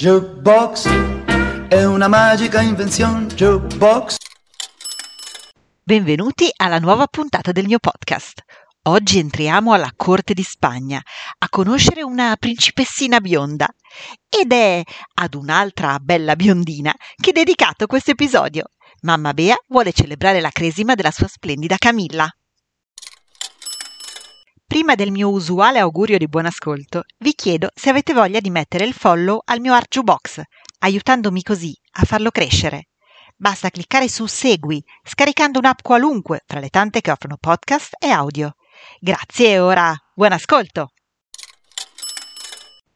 Jukebox è una magica invenzione. Jukebox. Benvenuti alla nuova puntata del mio podcast. Oggi entriamo alla corte di Spagna a conoscere una principessina bionda ed è ad un'altra bella biondina che è dedicato questo episodio. Mamma Bea vuole celebrare la cresima della sua splendida Camilla. Prima del mio usuale augurio di buon ascolto, vi chiedo se avete voglia di mettere il follow al mio Arju Box, aiutandomi così a farlo crescere. Basta cliccare su Segui, scaricando un'app qualunque tra le tante che offrono podcast e audio. Grazie e ora buon ascolto!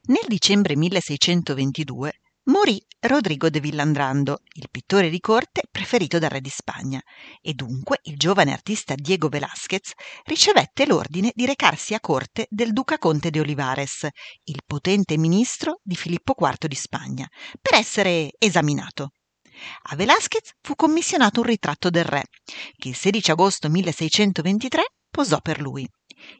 Nel dicembre 1622 morì Rodrigo de Villandrando, il pittore di corte preferito dal re di Spagna, e dunque il giovane artista Diego Velázquez ricevette l'ordine di recarsi a corte del duca conte de Olivares, il potente ministro di Filippo IV di Spagna, per essere esaminato. A Velázquez fu commissionato un ritratto del re, che il 16 agosto 1623 posò per lui.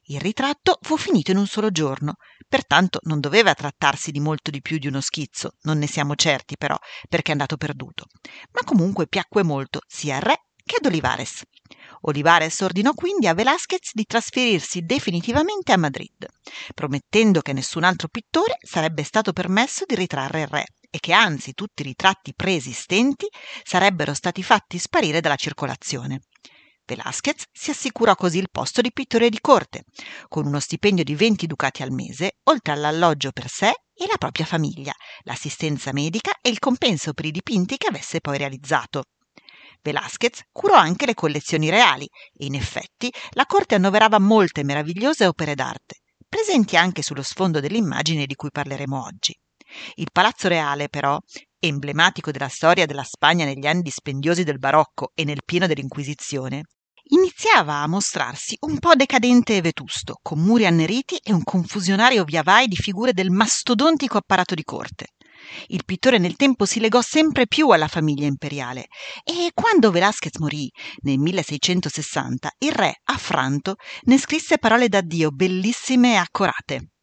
Il ritratto fu finito in un solo giorno, pertanto non doveva trattarsi di molto di più di uno schizzo, non ne siamo certi però, perché è andato perduto. Ma comunque piacque molto sia al re che ad Olivares. Olivares ordinò quindi a Velázquez di trasferirsi definitivamente a Madrid, promettendo che nessun altro pittore sarebbe stato permesso di ritrarre il re e che anzi tutti i ritratti preesistenti sarebbero stati fatti sparire dalla circolazione. Velázquez si assicurò così il posto di pittore di corte, con uno stipendio di 20 ducati al mese, oltre all'alloggio per sé e la propria famiglia, l'assistenza medica e il compenso per i dipinti che avesse poi realizzato. Velázquez curò anche le collezioni reali e in effetti la corte annoverava molte meravigliose opere d'arte, presenti anche sullo sfondo dell'immagine di cui parleremo oggi. Il Palazzo Reale, però, emblematico della storia della Spagna negli anni dispendiosi del barocco e nel pieno dell'Inquisizione, iniziava a mostrarsi un po' decadente e vetusto, con muri anneriti e un confusionario viavai di figure del mastodontico apparato di corte. Il pittore nel tempo si legò sempre più alla famiglia imperiale e quando Velázquez morì nel 1660 il re, affranto, ne scrisse parole d'addio bellissime e accorate.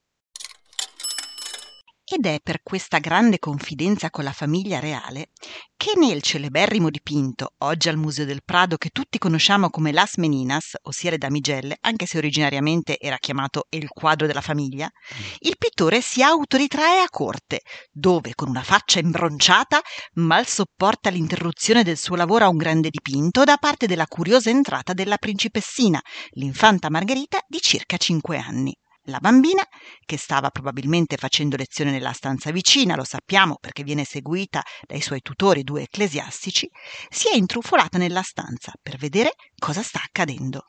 Ed è per questa grande confidenza con la famiglia reale che nel celeberrimo dipinto, oggi al Museo del Prado, che tutti conosciamo come Las Meninas, ossia le damigelle, anche se originariamente era chiamato Il quadro della famiglia, il pittore si autoritrae a corte, dove con una faccia imbronciata mal sopporta l'interruzione del suo lavoro a un grande dipinto da parte della curiosa entrata della principessina, l'infanta Margherita di circa cinque anni. La bambina, che stava probabilmente facendo lezione nella stanza vicina, lo sappiamo perché viene seguita dai suoi tutori due ecclesiastici, si è intrufolata nella stanza per vedere cosa sta accadendo.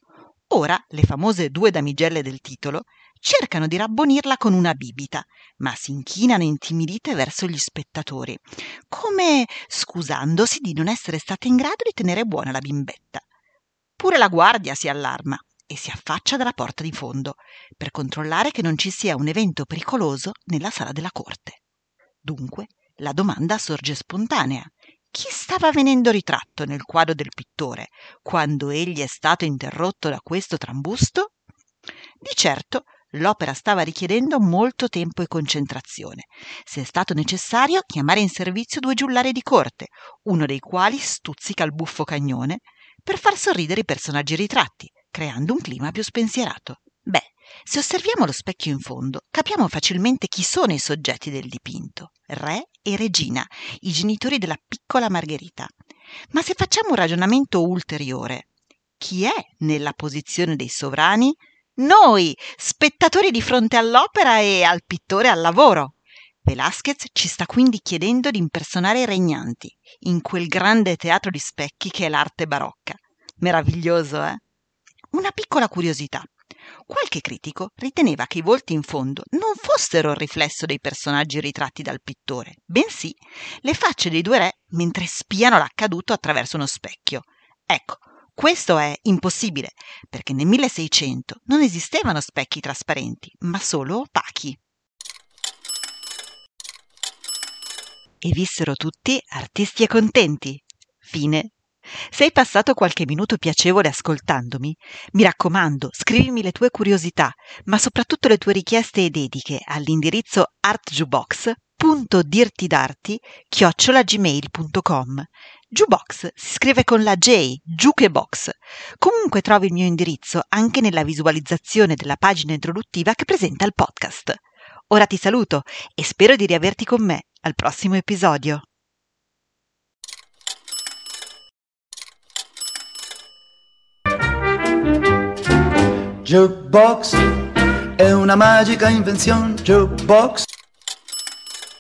Ora le famose due damigelle del titolo cercano di rabbonirla con una bibita, ma si inchinano intimidite verso gli spettatori, come scusandosi di non essere state in grado di tenere buona la bimbetta. Pure la guardia si allarma e si affaccia dalla porta di fondo per controllare che non ci sia un evento pericoloso nella sala della corte. Dunque la domanda sorge spontanea. Chi stava venendo ritratto nel quadro del pittore quando egli è stato interrotto da questo trambusto? Di certo l'opera stava richiedendo molto tempo e concentrazione. Se è stato necessario chiamare in servizio due giullari di corte, uno dei quali stuzzica il buffo cagnone, per far sorridere i personaggi ritratti, creando un clima più spensierato. Beh, se osserviamo lo specchio in fondo, capiamo facilmente chi sono i soggetti del dipinto, re e regina, i genitori della piccola Margherita. Ma se facciamo un ragionamento ulteriore, chi è nella posizione dei sovrani? Noi, spettatori di fronte all'opera e al pittore al lavoro. Velázquez ci sta quindi chiedendo di impersonare i regnanti in quel grande teatro di specchi che è l'arte barocca. Meraviglioso, eh? Una piccola curiosità. Qualche critico riteneva che i volti in fondo non fossero il riflesso dei personaggi ritratti dal pittore, bensì le facce dei due re mentre spiano l'accaduto attraverso uno specchio. Ecco, questo è impossibile, perché nel 1600 non esistevano specchi trasparenti, ma solo opachi. E vissero tutti artisti e contenti. Fine. Se hai passato qualche minuto piacevole ascoltandomi, mi raccomando, scrivimi le tue curiosità, ma soprattutto le tue richieste e dediche all'indirizzo artjubox ju.dirtidarti chiocciolagmail.com Jukebox si scrive con la J, Jukebox. Comunque trovi il mio indirizzo anche nella visualizzazione della pagina introduttiva che presenta il podcast. Ora ti saluto e spero di riaverti con me al prossimo episodio. Jukebox è una magica invenzione. Jukebox